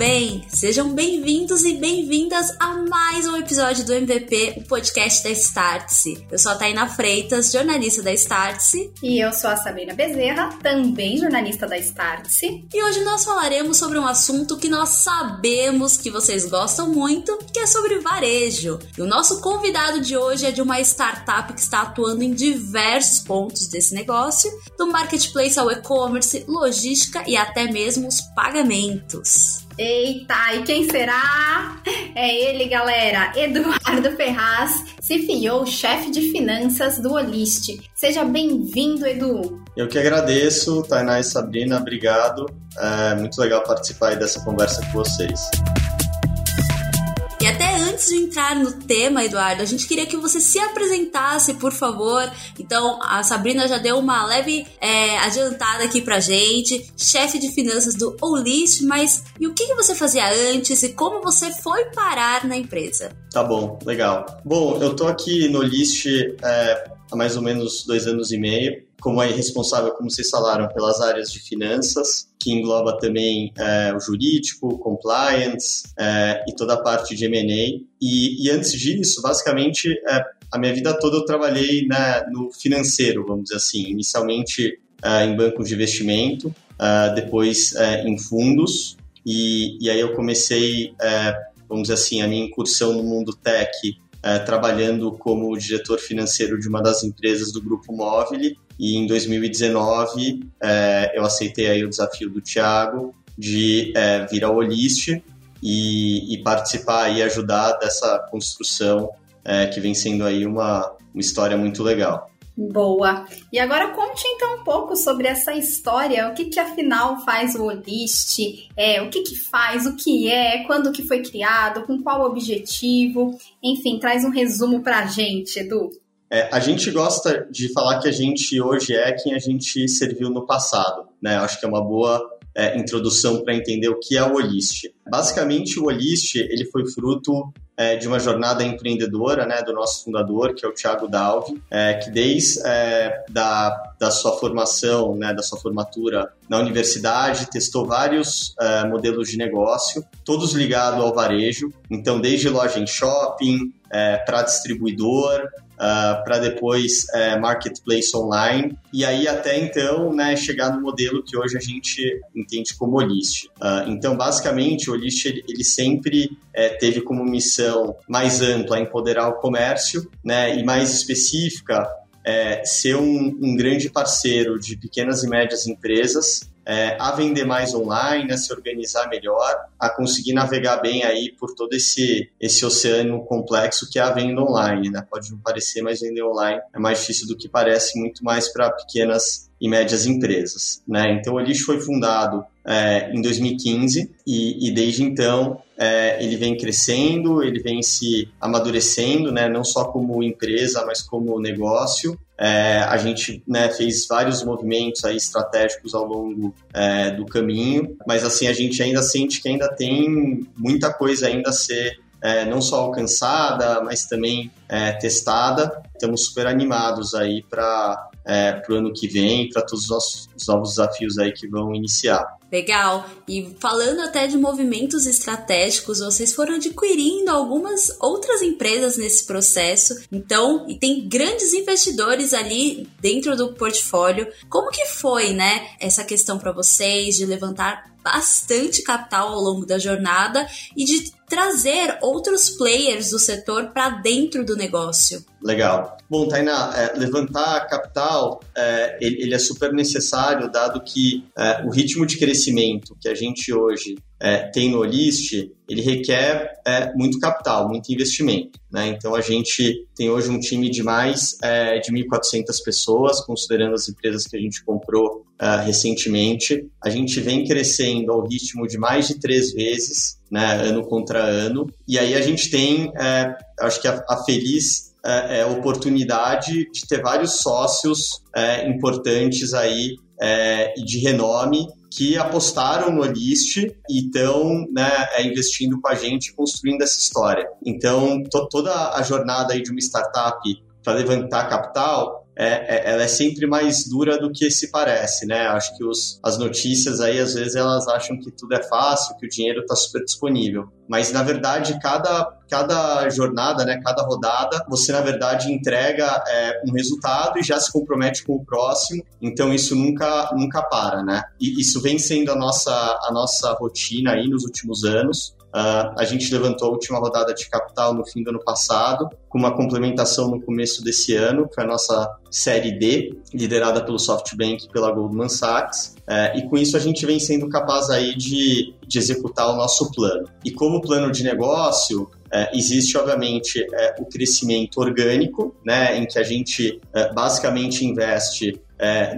bem? Sejam bem-vindos e bem-vindas a mais um episódio do MVP, o podcast da Startse. Eu sou a Taina Freitas, jornalista da Startse. E eu sou a Sabrina Bezerra, também jornalista da Startse. E hoje nós falaremos sobre um assunto que nós sabemos que vocês gostam muito, que é sobre varejo. E o nosso convidado de hoje é de uma startup que está atuando em diversos pontos desse negócio, do marketplace ao e-commerce, logística e até mesmo os pagamentos. Eita, e quem será? É ele, galera, Eduardo Ferraz, CFO, chefe de finanças do Olist. Seja bem-vindo, Edu. Eu que agradeço, Tainá e Sabrina, obrigado. É muito legal participar dessa conversa com vocês. Antes de entrar no tema, Eduardo, a gente queria que você se apresentasse, por favor. Então, a Sabrina já deu uma leve é, adiantada aqui pra gente, chefe de finanças do Olist, mas e o que, que você fazia antes e como você foi parar na empresa? Tá bom, legal. Bom, eu tô aqui no List é, há mais ou menos dois anos e meio, como aí responsável, como vocês falaram, pelas áreas de finanças que engloba também é, o jurídico, compliance é, e toda a parte de M&A. E, e, antes disso, basicamente, é, a minha vida toda eu trabalhei né, no financeiro, vamos dizer assim, inicialmente é, em bancos de investimento, é, depois é, em fundos, e, e, aí eu comecei, vamos dizer assim, a minha incursão no mundo tech é, trabalhando como diretor financeiro de uma das empresas do Grupo Móvel e em 2019 é, eu aceitei aí o desafio do Thiago de é, vir ao Olist e, e, participar e ajudar dessa construção é, que vem sendo aí uma, uma história muito legal. Boa. E agora conte então um pouco sobre essa história, o que que afinal faz o Olist, é, o que que faz, o que é, quando que foi criado, com qual objetivo, enfim, traz um resumo pra gente, Edu. É, a gente gosta de falar que a gente hoje é quem a gente serviu no passado, né? Acho que é uma boa é, introdução para entender o que é o Olist. Basicamente, o Olist ele foi fruto é, de uma jornada empreendedora né, do nosso fundador, que é o Thiago Dalvi, é, que desde é, da, da sua formação, né, da sua formatura na universidade, testou vários é, modelos de negócio, todos ligados ao varejo. Então, desde loja em shopping, é, para distribuidor, uh, ah, para depois uh, marketplace online e aí até então né, chegar no modelo que hoje a gente entende como Olist. Uh, então, basicamente, o Olist ele, ele sempre uh, teve como missão mais ampla empoderar o comércio né, e mais específica é, ser um, um, grande parceiro de pequenas e médias empresas é, a vender mais online, a se organizar melhor, a conseguir navegar bem aí por todo esse, esse oceano complexo que é a venda online. Né? Pode não parecer, mas vender online é mais difícil do que parece, muito mais para pequenas e médias empresas. Né? Então, o Lixo foi fundado é, em 2015 e, e desde então é, ele vem crescendo, ele vem se amadurecendo, né? não só como empresa, mas como negócio. É, a gente né, fez vários movimentos aí estratégicos ao longo é, do caminho, mas assim a gente ainda sente que ainda tem muita coisa ainda a ser é, não só alcançada, mas também é, testada. Estamos super animados aí para é, o ano que vem, para todos os, nossos, os novos desafios aí que vão iniciar. Legal. E falando até de movimentos estratégicos, vocês foram adquirindo algumas outras empresas nesse processo. Então, e tem grandes investidores ali dentro do portfólio. Como que foi, né, essa questão para vocês de levantar bastante capital ao longo da jornada e de trazer outros players do setor para dentro do negócio. Legal. Bom, Tainá, é, levantar capital é, ele, ele, é super necessário, dado que é, o ritmo de crescimento que a gente hoje é, tem no Olist, ele requer é, muito capital, muito investimento. Né? Então, a gente tem hoje um time de mais é, de 1.400 pessoas, considerando as empresas que a gente comprou é, recentemente. A gente vem crescendo ao ritmo de mais de três vezes, né, ano contra ano. E aí a gente tem, é, acho que a, a feliz é, é, oportunidade de ter vários sócios é, importantes aí é, de renome que apostaram no List e estão né, é, investindo com a gente, construindo essa história. Então, to toda a jornada aí de uma startup para levantar capital, é, é, ela é sempre mais dura do que se parece, né? Acho que os, as notícias aí, às vezes, elas acham que tudo é fácil, que o dinheiro está super disponível. Mas, na verdade, cada, cada jornada, né, cada rodada, você, na verdade, entrega é, um resultado e já se compromete com o próximo. Então, isso nunca, nunca para, né? E isso vem sendo a nossa, a nossa rotina aí nos últimos anos. Uh, a gente levantou a última rodada de capital no fim do ano passado, com uma complementação no começo desse ano, que foi a nossa série D, liderada pelo SoftBank e pela Goldman Sachs. Uh, e com isso a gente vem sendo capaz aí de, de executar o nosso plano. E como plano de negócio, é, existe, obviamente, é, o crescimento orgânico, né, em que a gente é, basicamente investe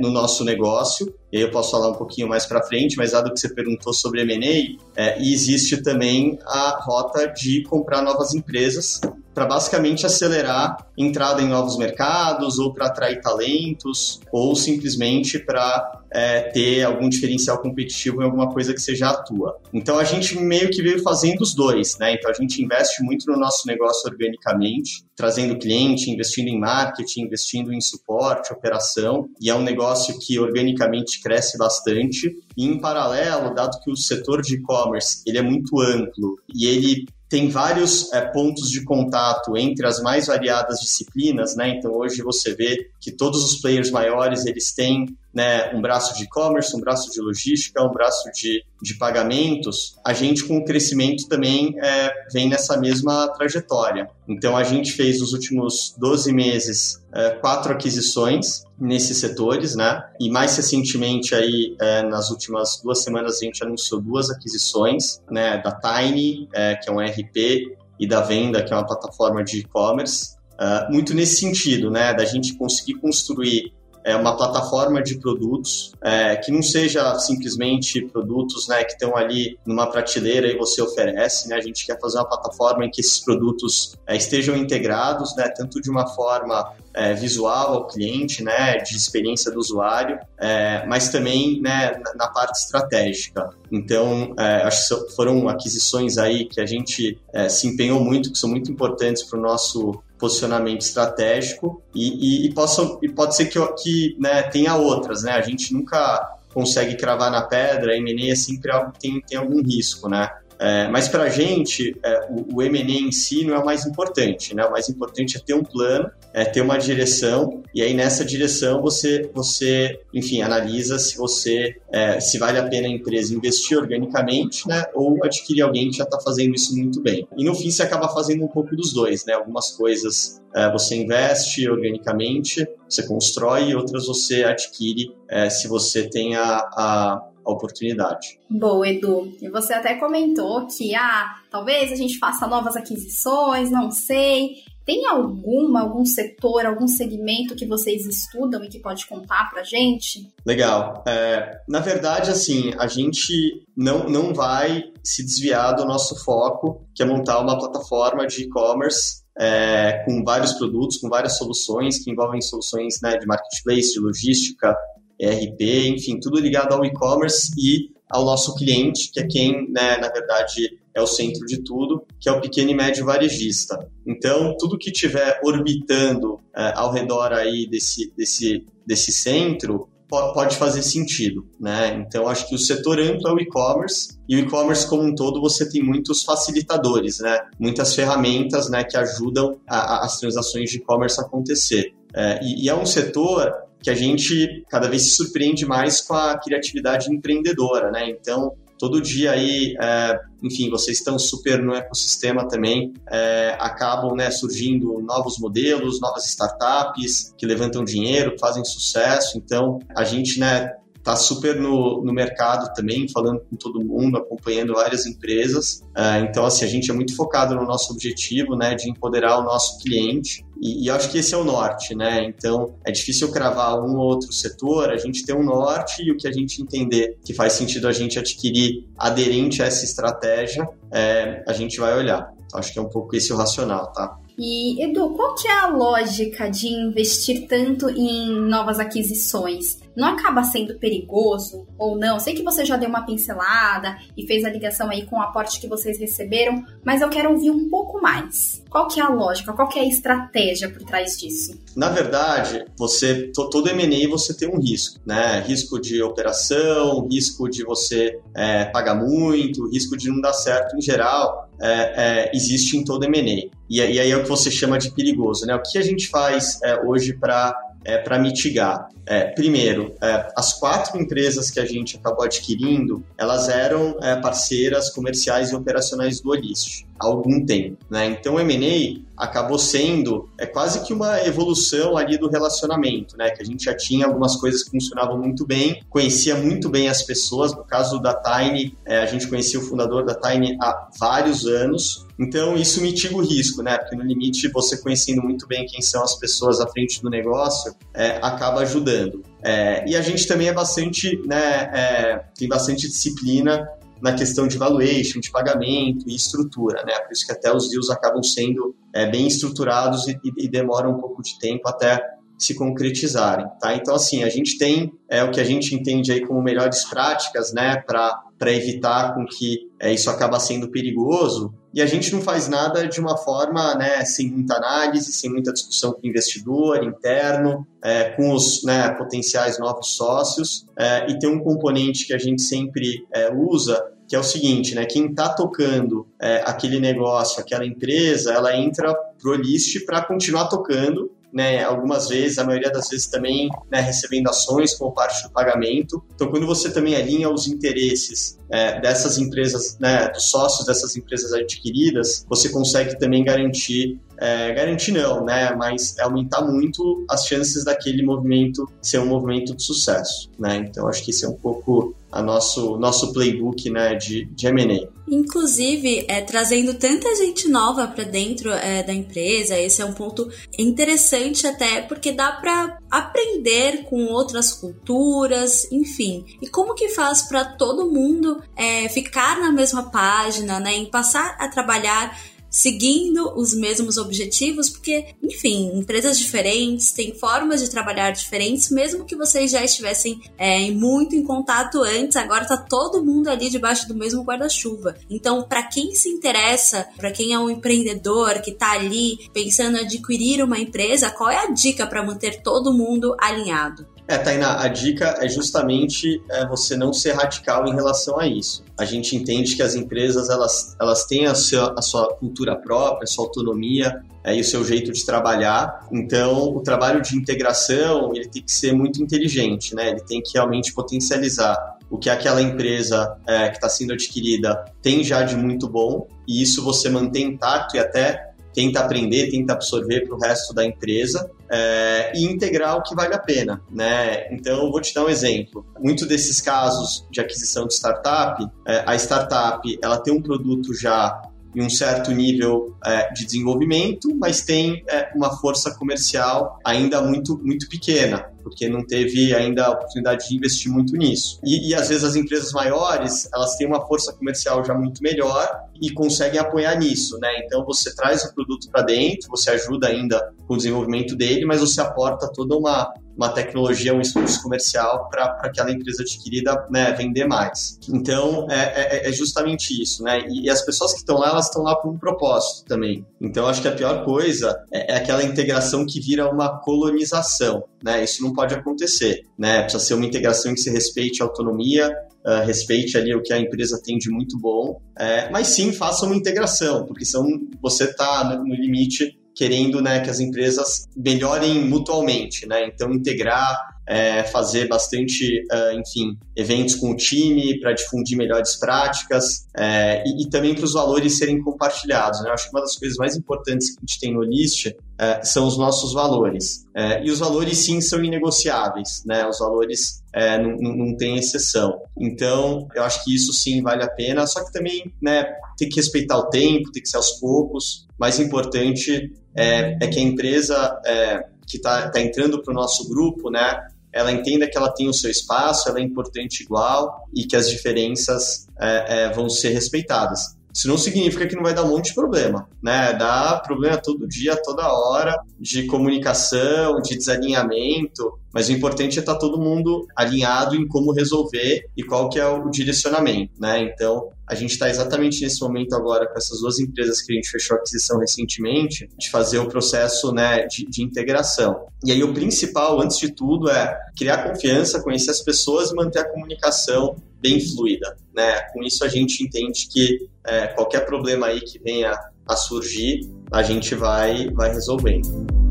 no nosso negócio. E aí eu posso falar um pouquinho mais para frente, mas dado que você perguntou sobre M&A, é, existe também a rota de comprar novas empresas para basicamente acelerar entrada em novos mercados ou para atrair talentos ou simplesmente para é, ter algum diferencial competitivo em alguma coisa que você já atua. Então a gente meio que veio fazendo os dois, né? Então a gente investe muito no nosso negócio organicamente, trazendo cliente, investindo em marketing, investindo em suporte, operação, e é um negócio que organicamente cresce bastante. E em paralelo, dado que o setor de e-commerce ele é muito amplo e ele tem vários é, pontos de contato entre as mais variadas disciplinas, né? Então hoje você vê que todos os players maiores eles têm né, um braço de e-commerce, um braço de logística, um braço de, de pagamentos. A gente com o crescimento também é, vem nessa mesma trajetória. Então a gente fez nos últimos 12 meses é, quatro aquisições nesses setores, né? E mais recentemente aí é, nas últimas duas semanas a gente anunciou duas aquisições, né? Da Tiny, é, que é um RP, e da Venda, que é uma plataforma de e-commerce. Uh, muito nesse sentido, né? Da gente conseguir construir é, uma plataforma de produtos é, que não seja simplesmente produtos né, que estão ali numa prateleira e você oferece. Né? A gente quer fazer uma plataforma em que esses produtos é, estejam integrados, né, tanto de uma forma é, visual ao cliente, né, de experiência do usuário, é, mas também né, na, parte estratégica. Então, é, acho que foram aquisições aí que a gente é, se empenhou muito, que são muito importantes para o nosso posicionamento estratégico e, e, e, posso, e pode ser que, que né, tenha outras, né? A gente nunca consegue cravar na pedra, M&A é sempre algo que tem, tem algum risco, né? É, mas para a gente, é, o, o M&A em si não é o mais importante, né? O mais importante é ter um plano, é ter uma direção e aí nessa direção você, você enfim, analisa se você, é, se vale a pena a empresa investir organicamente, né? Ou adquirir alguém que já está fazendo isso muito bem. E no fim você acaba fazendo um pouco dos dois, né? Algumas coisas é, você investe organicamente, você constrói, outras você adquire é, se você tem a, a a oportunidade. Boa, Edu. E você até comentou que, ah, talvez a gente faça novas aquisições, não sei. Tem alguma, algum setor, algum segmento que vocês estudam e que pode contar pra gente? Legal. É, na verdade, assim, a gente não, não vai se desviar do nosso foco, que é montar uma plataforma de e-commerce é, com vários produtos, com várias soluções que envolvem soluções né, de marketplace, de logística, ERP, enfim, tudo ligado ao e-commerce e ao nosso cliente, que é quem, né, na verdade, é o centro de tudo, que é o pequeno e médio varejista. Então, tudo que estiver orbitando é, ao redor aí desse, desse, desse centro pode fazer sentido, né? Então, acho que o setor amplo é o e-commerce e o e-commerce como um todo você tem muitos facilitadores, né? Muitas ferramentas, né, que ajudam a, a, as transações de e-commerce a acontecer. É, e, e é um setor que a gente cada vez se surpreende mais com a criatividade empreendedora, né? Então, todo dia aí, é, enfim, vocês estão super no ecossistema também, é, acabam né, surgindo novos modelos, novas startups que levantam dinheiro, fazem sucesso. Então, a gente, né, tá super no, no mercado também, falando com todo mundo, acompanhando várias empresas. Uh, então, assim, a gente é muito focado no nosso objetivo, né, de empoderar o nosso cliente. E, e acho que esse é o norte, né? Então, é difícil cravar um ou outro setor, a gente tem um norte e o que a gente entender que faz sentido a gente adquirir aderente a essa estratégia, é, a gente vai olhar. Então, acho que é um pouco esse o racional, tá? E Edu, qual que é a lógica de investir tanto em novas aquisições? Não acaba sendo perigoso ou não? Sei que você já deu uma pincelada e fez a ligação aí com o aporte que vocês receberam, mas eu quero ouvir um pouco mais. Qual que é a lógica? Qual que é a estratégia por trás disso? Na verdade, você todo M&A você tem um risco, né? Risco de operação, risco de você é, pagar muito, risco de não dar certo em geral. É, é, existe em todo M&A. E, e, aí é o que você chama de perigoso, né? O que a gente faz é, hoje para é, para mitigar? É, primeiro, é, as quatro empresas que a gente acabou adquirindo, elas eram é, parceiras comerciais e operacionais do Olist algum tempo. Né? Então, o M&A acabou sendo é quase que uma evolução ali do relacionamento, né? Que a gente já tinha algumas coisas que funcionavam muito bem, conhecia muito bem as pessoas. No caso da Tiny, é, a gente conhecia o fundador da Tiny há vários anos. Então, isso mitiga o risco, né? Porque no limite, você conhecendo muito bem quem são as pessoas à frente do negócio, é, acaba ajudando. É, e a gente também é bastante, né, é, tem bastante disciplina na questão de valuation, de pagamento e estrutura, né? Por isso que até os deals acabam sendo é, bem estruturados e, e, demoram um pouco de tempo até se concretizarem, tá? Então, assim, a gente tem é, o que a gente entende aí como melhores práticas, né, para evitar com que é, isso acaba sendo perigoso, e a gente não faz nada de uma forma, né, sem muita análise, sem muita discussão com o investidor interno, é, com os né, potenciais novos sócios, é, e tem um componente que a gente sempre é, usa, que é o seguinte, né? Quem está tocando é, aquele negócio, aquela empresa, ela entra pro list para continuar tocando né, algumas vezes, a maioria das vezes também né, recebendo ações como parte do pagamento. Então, quando você também alinha os interesses é, dessas empresas, né, dos sócios dessas empresas adquiridas, você consegue também garantir é, garantir não, né? Mas aumentar muito as chances daquele movimento ser um movimento de sucesso, né? Então acho que isso é um pouco a nosso nosso playbook, né, de, de M&A. Inclusive, é, trazendo tanta gente nova para dentro é, da empresa, esse é um ponto interessante até porque dá para aprender com outras culturas, enfim. E como que faz para todo mundo é, ficar na mesma página, né, em passar a trabalhar seguindo os mesmos objetivos, porque, enfim, empresas diferentes têm formas de trabalhar diferentes, mesmo que vocês já estivessem é, muito em contato antes, agora tá todo mundo ali debaixo do mesmo guarda-chuva. Então, para quem se interessa, para quem é um empreendedor que tá ali pensando em adquirir uma empresa, qual é a dica para manter todo mundo alinhado? É, Tainá, a dica é justamente é, você não ser radical em relação a isso. A gente entende que as empresas elas, elas têm a sua, a sua cultura própria, a sua autonomia é, e o seu jeito de trabalhar. Então, o trabalho de integração ele tem que ser muito inteligente, né? Ele tem que realmente potencializar o que aquela empresa é, que está sendo adquirida tem já de muito bom e isso você mantém intacto e até tenta aprender, tenta absorver para o resto da empresa é, e integrar o que vale a pena, né? Então, vou te dar um exemplo. Muito desses casos de aquisição de startup, é, a startup ela tem um produto já em um certo nível é, de desenvolvimento, mas tem é, uma força comercial ainda muito, muito pequena porque não teve ainda a oportunidade de investir muito nisso. E, e às vezes as empresas maiores, elas têm uma força comercial já muito melhor e conseguem apoiar nisso, né? Então você traz o produto para dentro, você ajuda ainda com o desenvolvimento dele, mas você aporta toda uma, uma tecnologia, um esforço comercial para aquela empresa adquirida né, vender mais. Então, é, é, é, justamente isso, né? E, e as pessoas que estão lá, elas estão lá por um propósito também. Então, acho que a pior coisa é, é aquela integração que vira uma colonização, né? Isso não pode acontecer, né? Precisa ser uma integração que se respeite a autonomia, uh, respeite ali o que a empresa tem de muito bom, é, mas sim faça uma integração, porque são, você está no, no limite querendo né, que as empresas melhorem mutualmente, né? Então integrar é, fazer bastante, uh, enfim, eventos com o time para difundir melhores práticas é, e, e, também para os valores serem compartilhados. Né? Eu acho que uma das coisas mais importantes que a gente tem no List é, são os nossos valores. É, e os valores, sim, são inegociáveis. Né? Os valores é, não, não tem exceção. Então, eu acho que isso sim vale a pena, só que também né, tem que respeitar o tempo, tem que ser aos poucos. Mais importante é, é que a empresa é, que está tá entrando para o nosso grupo, né, ela entenda que ela tem o seu espaço, ela é importante igual e que as diferenças é, é, vão ser respeitadas. isso não significa que não vai dar um monte de problema, né? Dá problema todo dia, toda hora, de comunicação, de desalinhamento, mas o importante é estar todo mundo alinhado em como resolver e qual que é o direcionamento, né? Então, a gente está exatamente nesse momento agora com essas duas empresas que a gente fechou a aquisição recentemente, de fazer o processo né, de, de integração. E aí o principal, antes de tudo, é criar confiança, conhecer as pessoas e manter a comunicação bem fluida. Né? Com isso a gente entende que é, qualquer problema aí que venha a surgir, a gente vai, vai resolvendo.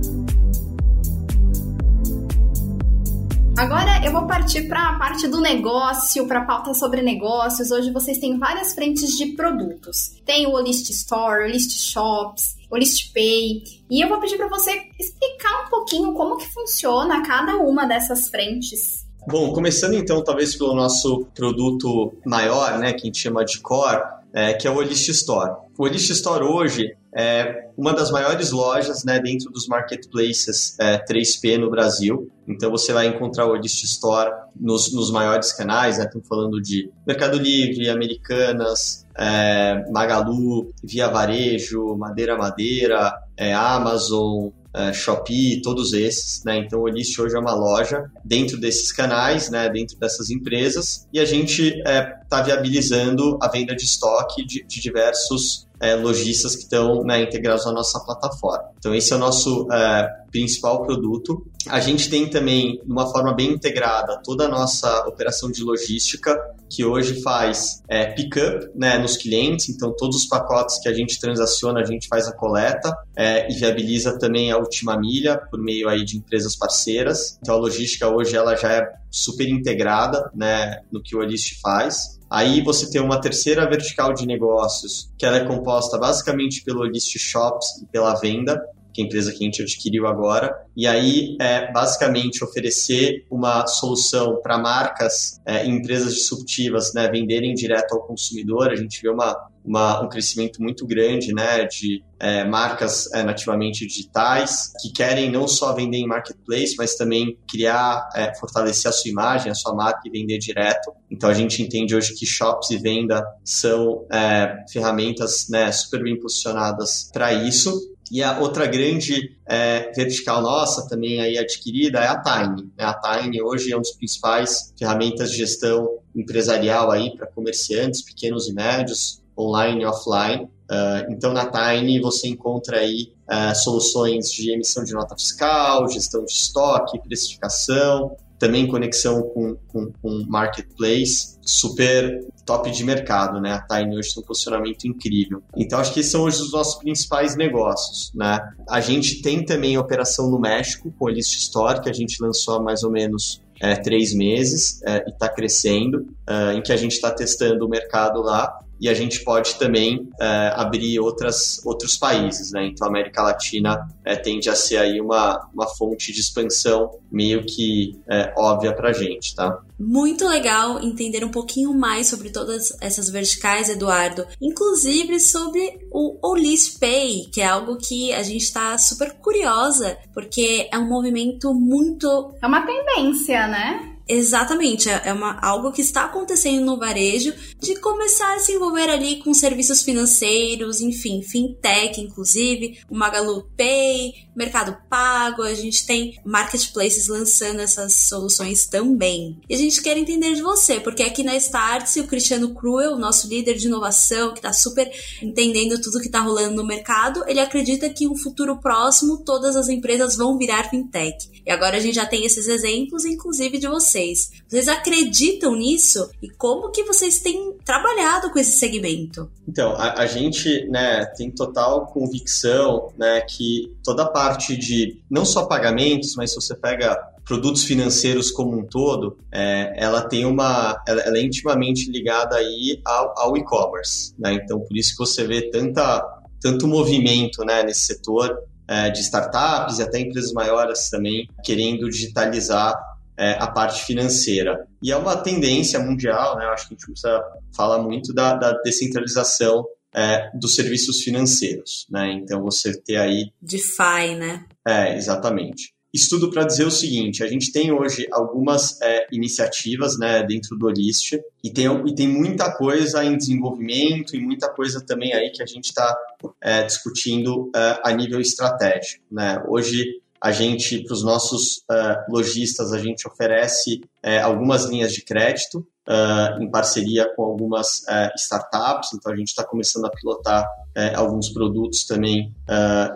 Agora eu vou partir para a parte do negócio, para a pauta sobre negócios. Hoje vocês têm várias frentes de produtos. Tem o List Store, o List Shops, o List Pay. E eu vou pedir para você explicar um pouquinho como que funciona cada uma dessas frentes. Bom, começando então talvez pelo nosso produto maior, né, que a gente chama de core, é, que é o Olist Store. O Olist Store hoje é uma das maiores lojas né, dentro dos marketplaces é, 3P no Brasil. Então você vai encontrar o Olist Store nos, nos maiores canais, né? Estamos falando de Mercado Livre, Americanas, é, Magalu, Via Varejo, Madeira Madeira, é, Amazon, é, Shopee, todos esses, né? Então o Olist hoje é uma loja dentro desses canais, né? Dentro dessas empresas e a gente está é, tá viabilizando a venda de estoque de, de diversos é, lojistas que estão né, integrados na nossa plataforma. Então, esse é o nosso é, principal produto. A gente tem também, de uma forma bem integrada, toda a nossa operação de logística, que hoje faz é, pick-up né, nos clientes. Então, todos os pacotes que a gente transaciona, a gente faz a coleta é, e viabiliza também a última milha por meio aí de empresas parceiras. Então, a logística hoje ela já é super integrada né, no que o Olist faz. Aí você tem uma terceira vertical de negócios, que ela é composta basicamente pelo list shops e pela venda, que é a empresa que a gente adquiriu agora. E aí é basicamente oferecer uma solução para marcas é, e empresas disruptivas né, venderem direto ao consumidor. A gente vê uma uma, um crescimento muito grande né, de é, marcas é, nativamente digitais que querem não só vender em marketplace, mas também criar, é, fortalecer a sua imagem, a sua marca e vender direto. Então a gente entende hoje que shops e venda são é, ferramentas né, super bem posicionadas para isso. E a outra grande é, vertical nossa, também aí adquirida, é a Tiny. A Tiny hoje é um dos principais ferramentas de gestão empresarial aí para comerciantes pequenos e médios online e offline. Uh, então, na Tiny você encontra aí uh, soluções de emissão de nota fiscal, gestão de estoque, precificação, também conexão com, com, com marketplace, super top de mercado, né? A Tiny hoje tem um posicionamento incrível. Então, acho que esses são hoje os nossos principais negócios, né? A gente tem também operação no México, com o List Store, que a gente lançou há mais ou menos é, três meses é, e está crescendo, é, em que a gente está testando o mercado lá e a gente pode também é, abrir outras, outros países, né? Então a América Latina é, tende a ser aí uma, uma fonte de expansão meio que é, óbvia para a gente, tá? Muito legal entender um pouquinho mais sobre todas essas verticais, Eduardo. Inclusive sobre o Olist Pay, que é algo que a gente está super curiosa, porque é um movimento muito. É uma tendência, né? Exatamente, é, é uma, algo que está acontecendo no varejo de começar a se envolver ali com serviços financeiros, enfim, fintech, inclusive, o Magalu Pay, Mercado Pago, a gente tem marketplaces lançando essas soluções também. E a gente quer entender de você, porque aqui na Startse o Cristiano Cruel, nosso líder de inovação, que está super entendendo tudo que está rolando no mercado, ele acredita que no futuro próximo todas as empresas vão virar fintech. E agora a gente já tem esses exemplos, inclusive de vocês. Vocês acreditam nisso? E como que vocês têm trabalhado com esse segmento? Então, a, a gente né, tem total convicção né, que toda a parte de não só pagamentos, mas se você pega produtos financeiros como um todo, é, ela tem uma, ela, ela, é intimamente ligada aí ao, ao e-commerce, né? Então por isso que você vê tanta, tanto movimento, né, nesse setor é, de startups e até empresas maiores também querendo digitalizar é, a parte financeira. E é uma tendência mundial, né? Eu acho que a gente precisa falar muito da, da descentralização é, dos serviços financeiros, né? Então você ter aí DeFi, né? É, exatamente. estudo para dizer o seguinte: a gente tem hoje algumas é, iniciativas né, dentro do Olist e tem, e tem muita coisa em desenvolvimento e muita coisa também aí que a gente está é, discutindo é, a nível estratégico. Né? Hoje, a gente, para os nossos é, lojistas, a gente oferece é, algumas linhas de crédito Uh, em parceria com algumas uh, startups, então a gente está começando a pilotar uh, alguns produtos também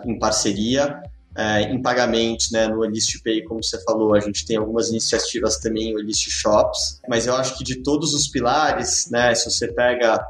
em parceria em pagamentos, né, no List Pay, como você falou, a gente tem algumas iniciativas também no List Shops, mas eu acho que de todos os pilares, né, se você pega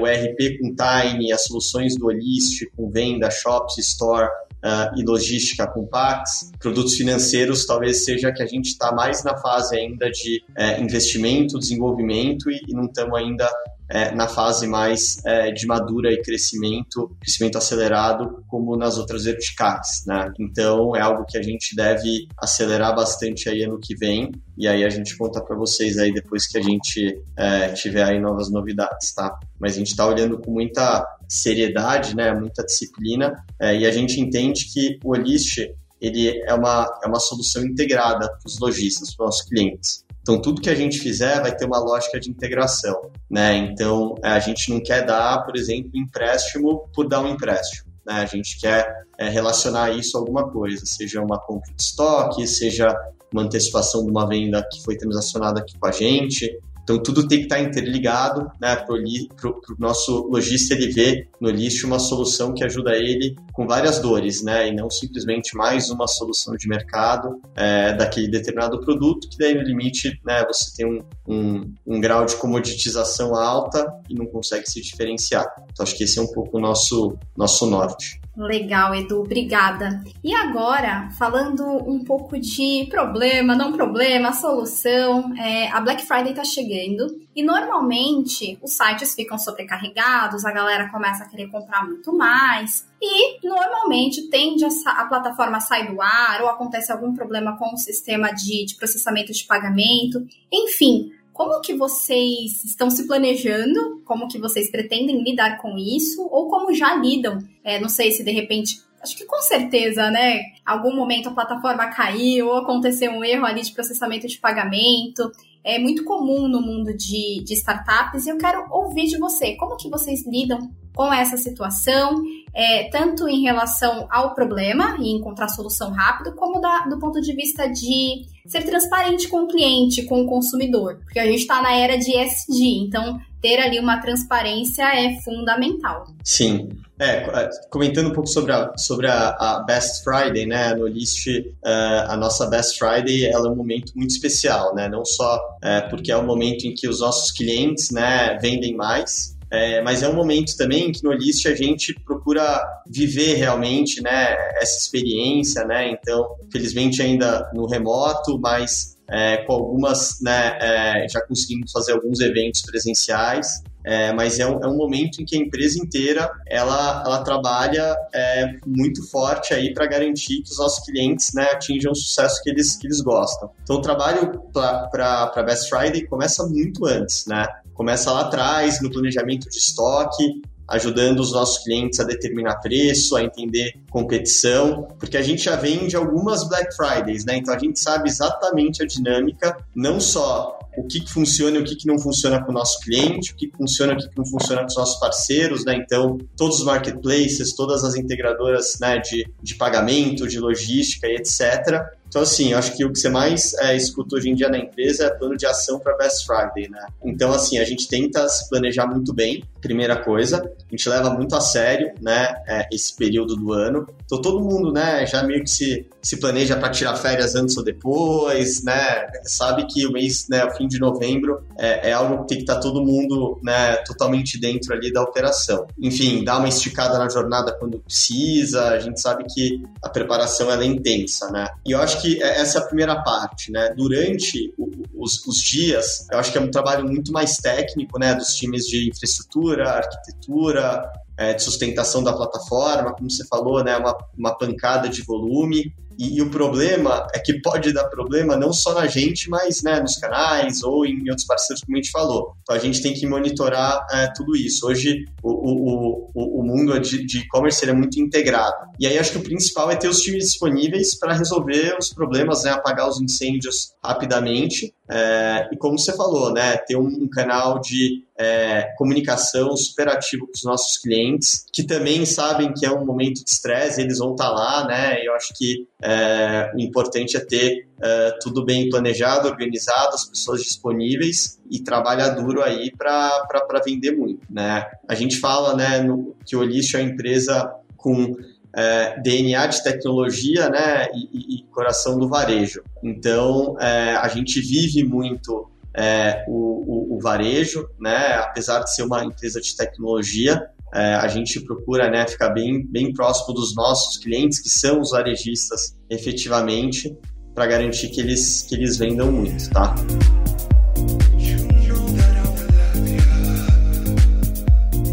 o RP com Time, as soluções do Olist com venda, shops, store, Uh, e logística com Pax, produtos financeiros talvez seja que a gente está mais na fase ainda de é, investimento, desenvolvimento e, e não estamos ainda é, na fase mais é, de madura e crescimento, crescimento acelerado, como nas outras verticais, né? Então é algo que a gente deve acelerar bastante aí ano que vem e aí a gente conta para vocês aí depois que a gente é, tiver aí novas novidades, tá? Mas a gente está olhando com muita seriedade, né? Muita disciplina é, e a gente entende que o Olist ele é uma, é uma solução integrada para os lojistas, para os nossos clientes. Então, tudo que a gente fizer vai ter uma lógica de integração, né? Então, a gente não quer dar, por exemplo, empréstimo por dar um empréstimo. Né? A gente quer é, relacionar isso a alguma coisa, seja uma compra de estoque, seja uma antecipação de uma venda que foi transacionada aqui com a gente, então, tudo tem que estar interligado né, para o nosso lojista ele ver no list uma solução que ajuda ele com várias dores, né, e não simplesmente mais uma solução de mercado é, daquele determinado produto, que daí no limite né, você tem um, um, um, grau de comoditização alta e não consegue se diferenciar. Então, acho que esse é um pouco o nosso, nosso norte. Legal, Edu, obrigada. E agora, falando um pouco de problema, não problema, solução, é, a Black Friday está chegando e normalmente os sites ficam sobrecarregados, a galera começa a querer comprar muito mais e normalmente tende a, a plataforma sai do ar ou acontece algum problema com o sistema de, de processamento de pagamento, enfim. Como que vocês estão se planejando? Como que vocês pretendem lidar com isso? Ou como já lidam? É, não sei se de repente acho que com certeza, né? Algum momento a plataforma caiu ou aconteceu um erro ali de processamento de pagamento. É muito comum no mundo de, de startups e eu quero ouvir de você. Como que vocês lidam com essa situação, é, tanto em relação ao problema e encontrar solução rápido, como da, do ponto de vista de ser transparente com o cliente, com o consumidor. Porque a gente está na era de SD, então ter ali uma transparência é fundamental. Sim. É, é, comentando um pouco sobre a, sobre a, a Best Friday, né, no List, uh, a nossa Best Friday, ela é um momento muito especial, né, não só uh, porque é o momento em que os nossos clientes, né, vendem mais, é, mas é um momento também que no List a gente procura viver realmente né, essa experiência, né? Então, felizmente ainda no remoto, mas é, com algumas, né, é, já conseguimos fazer alguns eventos presenciais, é, mas é um, é um, momento em que a empresa inteira ela, ela trabalha é, muito forte aí para garantir que os nossos clientes né, atinjam o sucesso que eles, que eles gostam. Então o trabalho para Best Friday começa muito antes, né? Começa lá atrás, no planejamento de estoque, ajudando os nossos clientes a determinar preço, a entender competição, porque a gente já vende algumas Black Fridays, né? Então a gente sabe exatamente a dinâmica, não só o que, que funciona e o que, que não funciona com o nosso cliente, o que, funciona e o que, que não funciona com os nossos parceiros, né? Então, todos os marketplaces, todas as integradoras né, de, de pagamento, de logística e etc. Então, assim, acho que o que você mais é, escuta hoje em dia na empresa é plano de ação para Best Friday, né? Então, assim, a gente tenta se planejar muito bem, primeira coisa. A gente leva muito a sério, né, é, esse período do ano. Então, todo mundo, né, já meio que se, se planeja para tirar férias antes ou depois, né? Sabe que o mês, né, o fim de novembro é, é algo que tem que estar tá todo mundo, né, totalmente dentro ali da operação. Enfim, dá uma esticada na jornada quando precisa. A gente sabe que a preparação ela é intensa, né? E eu acho acho que é, essa é a primeira parte, né? Durante os, os, dias, eu acho que é um trabalho muito mais técnico, né? Dos times de infraestrutura, arquitetura, é, de sustentação da plataforma, como você falou, né? Uma, uma pancada de volume. E, e, o problema é que pode dar problema não só na gente, mas né, nos canais ou em outros parceiros, como a gente falou. Então a gente tem que monitorar é, tudo isso. Hoje o, o, o, o mundo de e-commerce é muito integrado. E aí acho que o principal é ter os times disponíveis para resolver os problemas, né, apagar os incêndios rapidamente. É, e como você falou, né, ter um, um canal de é, comunicação super ativo com os nossos clientes, que também sabem que é um momento de estresse, eles vão estar tá lá, né? Eu acho que é, o importante é ter é, tudo bem planejado, organizado, as pessoas disponíveis e trabalhar duro aí para vender muito, né? A gente fala, né, no, que o Olist é uma empresa com é, DNA de tecnologia né, e, e, coração do varejo. Então, é, a gente vive muito é, o, o, o, varejo, né? apesar de ser uma empresa de tecnologia, é, a gente procura né, ficar bem, bem próximo dos nossos clientes, que são os varejistas efetivamente, para garantir que eles, que eles vendam muito. Tá?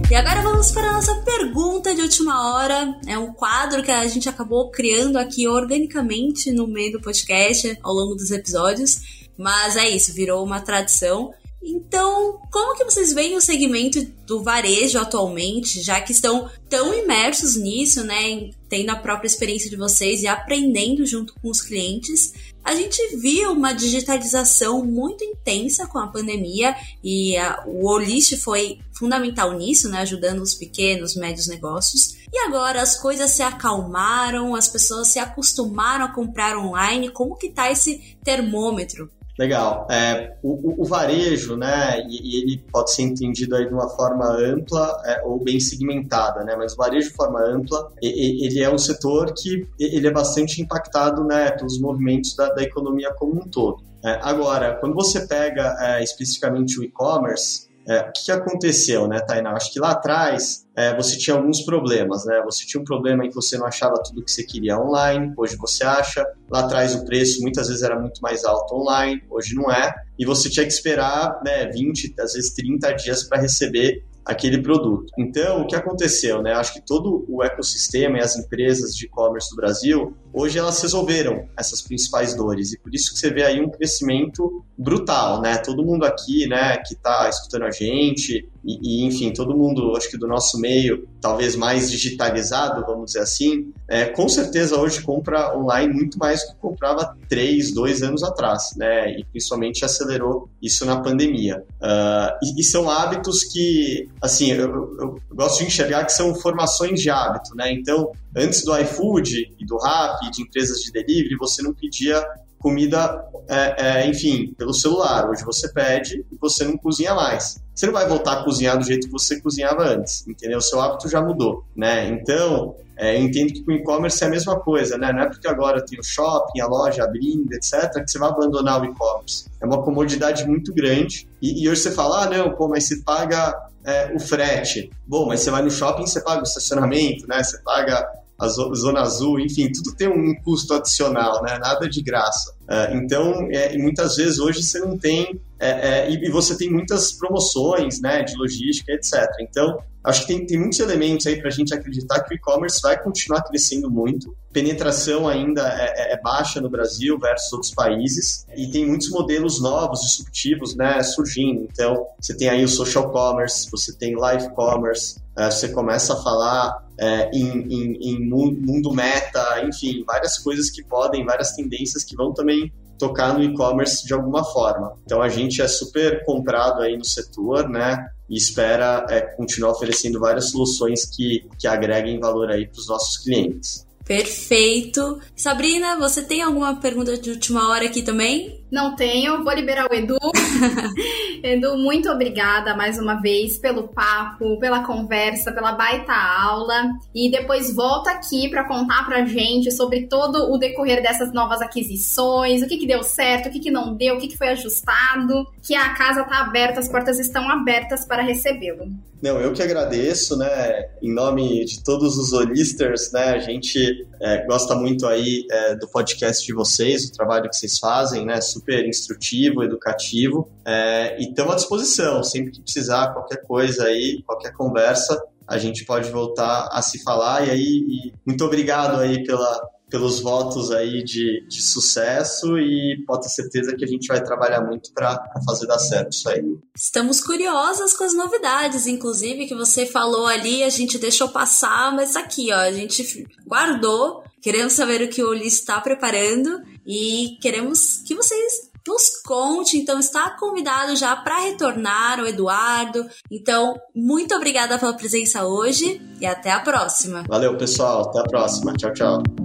E agora vamos para a nossa pergunta de última hora. É um quadro que a gente acabou criando aqui organicamente no meio do podcast, ao longo dos episódios. Mas é isso, virou uma tradição. Então, como que vocês veem o segmento do varejo atualmente, já que estão tão imersos nisso, né, tendo a própria experiência de vocês e aprendendo junto com os clientes? A gente viu uma digitalização muito intensa com a pandemia e a, o Olist foi fundamental nisso, né, ajudando os pequenos, médios negócios. E agora as coisas se acalmaram, as pessoas se acostumaram a comprar online. Como que tá esse termômetro? Legal. É, o, o, varejo, né, e, e, ele pode ser entendido aí de uma forma ampla é, ou bem segmentada, né, mas o varejo de forma ampla, e, ele é um setor que ele é bastante impactado, né, pelos movimentos da, da economia como um todo. É, agora, quando você pega é, especificamente o e-commerce, é, o que aconteceu, né, Tainá? Acho que lá atrás é, você tinha alguns problemas, né? Você tinha um problema em que você não achava tudo que você queria online, hoje você acha. Lá atrás o preço muitas vezes era muito mais alto online, hoje não é. E você tinha que esperar né, 20, às vezes 30 dias para receber aquele produto. Então, o que aconteceu, né? Acho que todo o ecossistema e as empresas de e-commerce do Brasil, hoje elas resolveram essas principais dores e por isso que você vê aí um crescimento brutal, né? Todo mundo aqui, né, que está escutando a gente e, e, enfim, todo mundo, acho que do nosso meio, talvez mais digitalizado, vamos dizer assim, é, com certeza hoje compra online muito mais do que comprava três, dois anos atrás, né? E principalmente acelerou isso na pandemia. Uh, e, e, são hábitos que, assim, eu, eu, eu gosto de enxergar que são formações de hábito, né? Então, antes do iFood e do Rappi, de empresas de delivery, você não pedia comida, é, é, enfim, pelo celular. Hoje você pede e você não cozinha mais. Você não vai voltar a cozinhar do jeito que você cozinhava antes, entendeu? O seu hábito já mudou, né? Então, é, eu entendo que com e-commerce é a mesma coisa, né? Não é porque agora tem o shopping, a loja abrindo, etc., que você vai abandonar o e-commerce. É uma comodidade muito grande. E, e hoje você fala, ah, não, pô, mas você paga é, o frete. Bom, mas você vai no shopping, você paga o estacionamento, né? Você paga a Zona Azul, enfim, tudo tem um custo adicional, né? Nada de graça. Uh, então, é, muitas vezes hoje você não tem, é, é, e, você tem muitas promoções, né, de logística, etc. Então, acho que tem, tem muitos elementos aí para a gente acreditar que o e-commerce vai continuar crescendo muito. Penetração ainda é, é, é, baixa no Brasil versus outros países e tem muitos modelos novos, disruptivos, né, surgindo. Então, você tem aí o social commerce, você tem live commerce, uh, você começa a falar é, em, em, em, mundo meta, enfim, várias coisas que podem, várias tendências que vão também tocar no e-commerce de alguma forma. Então a gente é super comprado aí no setor, né? E espera é, continuar oferecendo várias soluções que, que agreguem valor aí para os nossos clientes. Perfeito. Sabrina, você tem alguma pergunta de última hora aqui também? Não tenho, vou liberar o Edu. Edu, muito obrigada mais uma vez pelo papo, pela conversa, pela baita aula. E depois volta aqui para contar pra gente sobre todo o decorrer dessas novas aquisições, o que, que deu certo, o que, que não deu, o que, que foi ajustado. Que a casa tá aberta, as portas estão abertas para recebê-lo. Não, eu que agradeço, né? Em nome de todos os Olisters, né? A gente é, gosta muito aí é, do podcast de vocês, do trabalho que vocês fazem, né? super instrutivo, educativo. É, e estamos à disposição, sempre que precisar, qualquer coisa aí, qualquer conversa, a gente pode voltar a se falar. E aí, e muito obrigado aí pela, pelos votos aí de, de sucesso e pode ter certeza que a gente vai trabalhar muito para fazer dar certo isso aí. Estamos curiosas com as novidades, inclusive que você falou ali, a gente deixou passar, mas aqui, ó, a gente guardou. Queremos saber o que o Ulisses está preparando e queremos que vocês nos conte. Então, está convidado já para retornar o Eduardo. Então, muito obrigada pela presença hoje e até a próxima. Valeu, pessoal. Até a próxima. Tchau, tchau.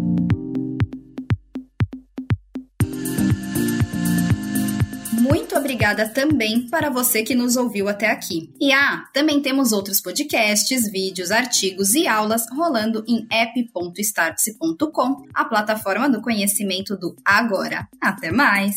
Obrigada também para você que nos ouviu até aqui. E ah, também temos outros podcasts, vídeos, artigos e aulas rolando em app.startse.com, a plataforma do conhecimento do agora. Até mais!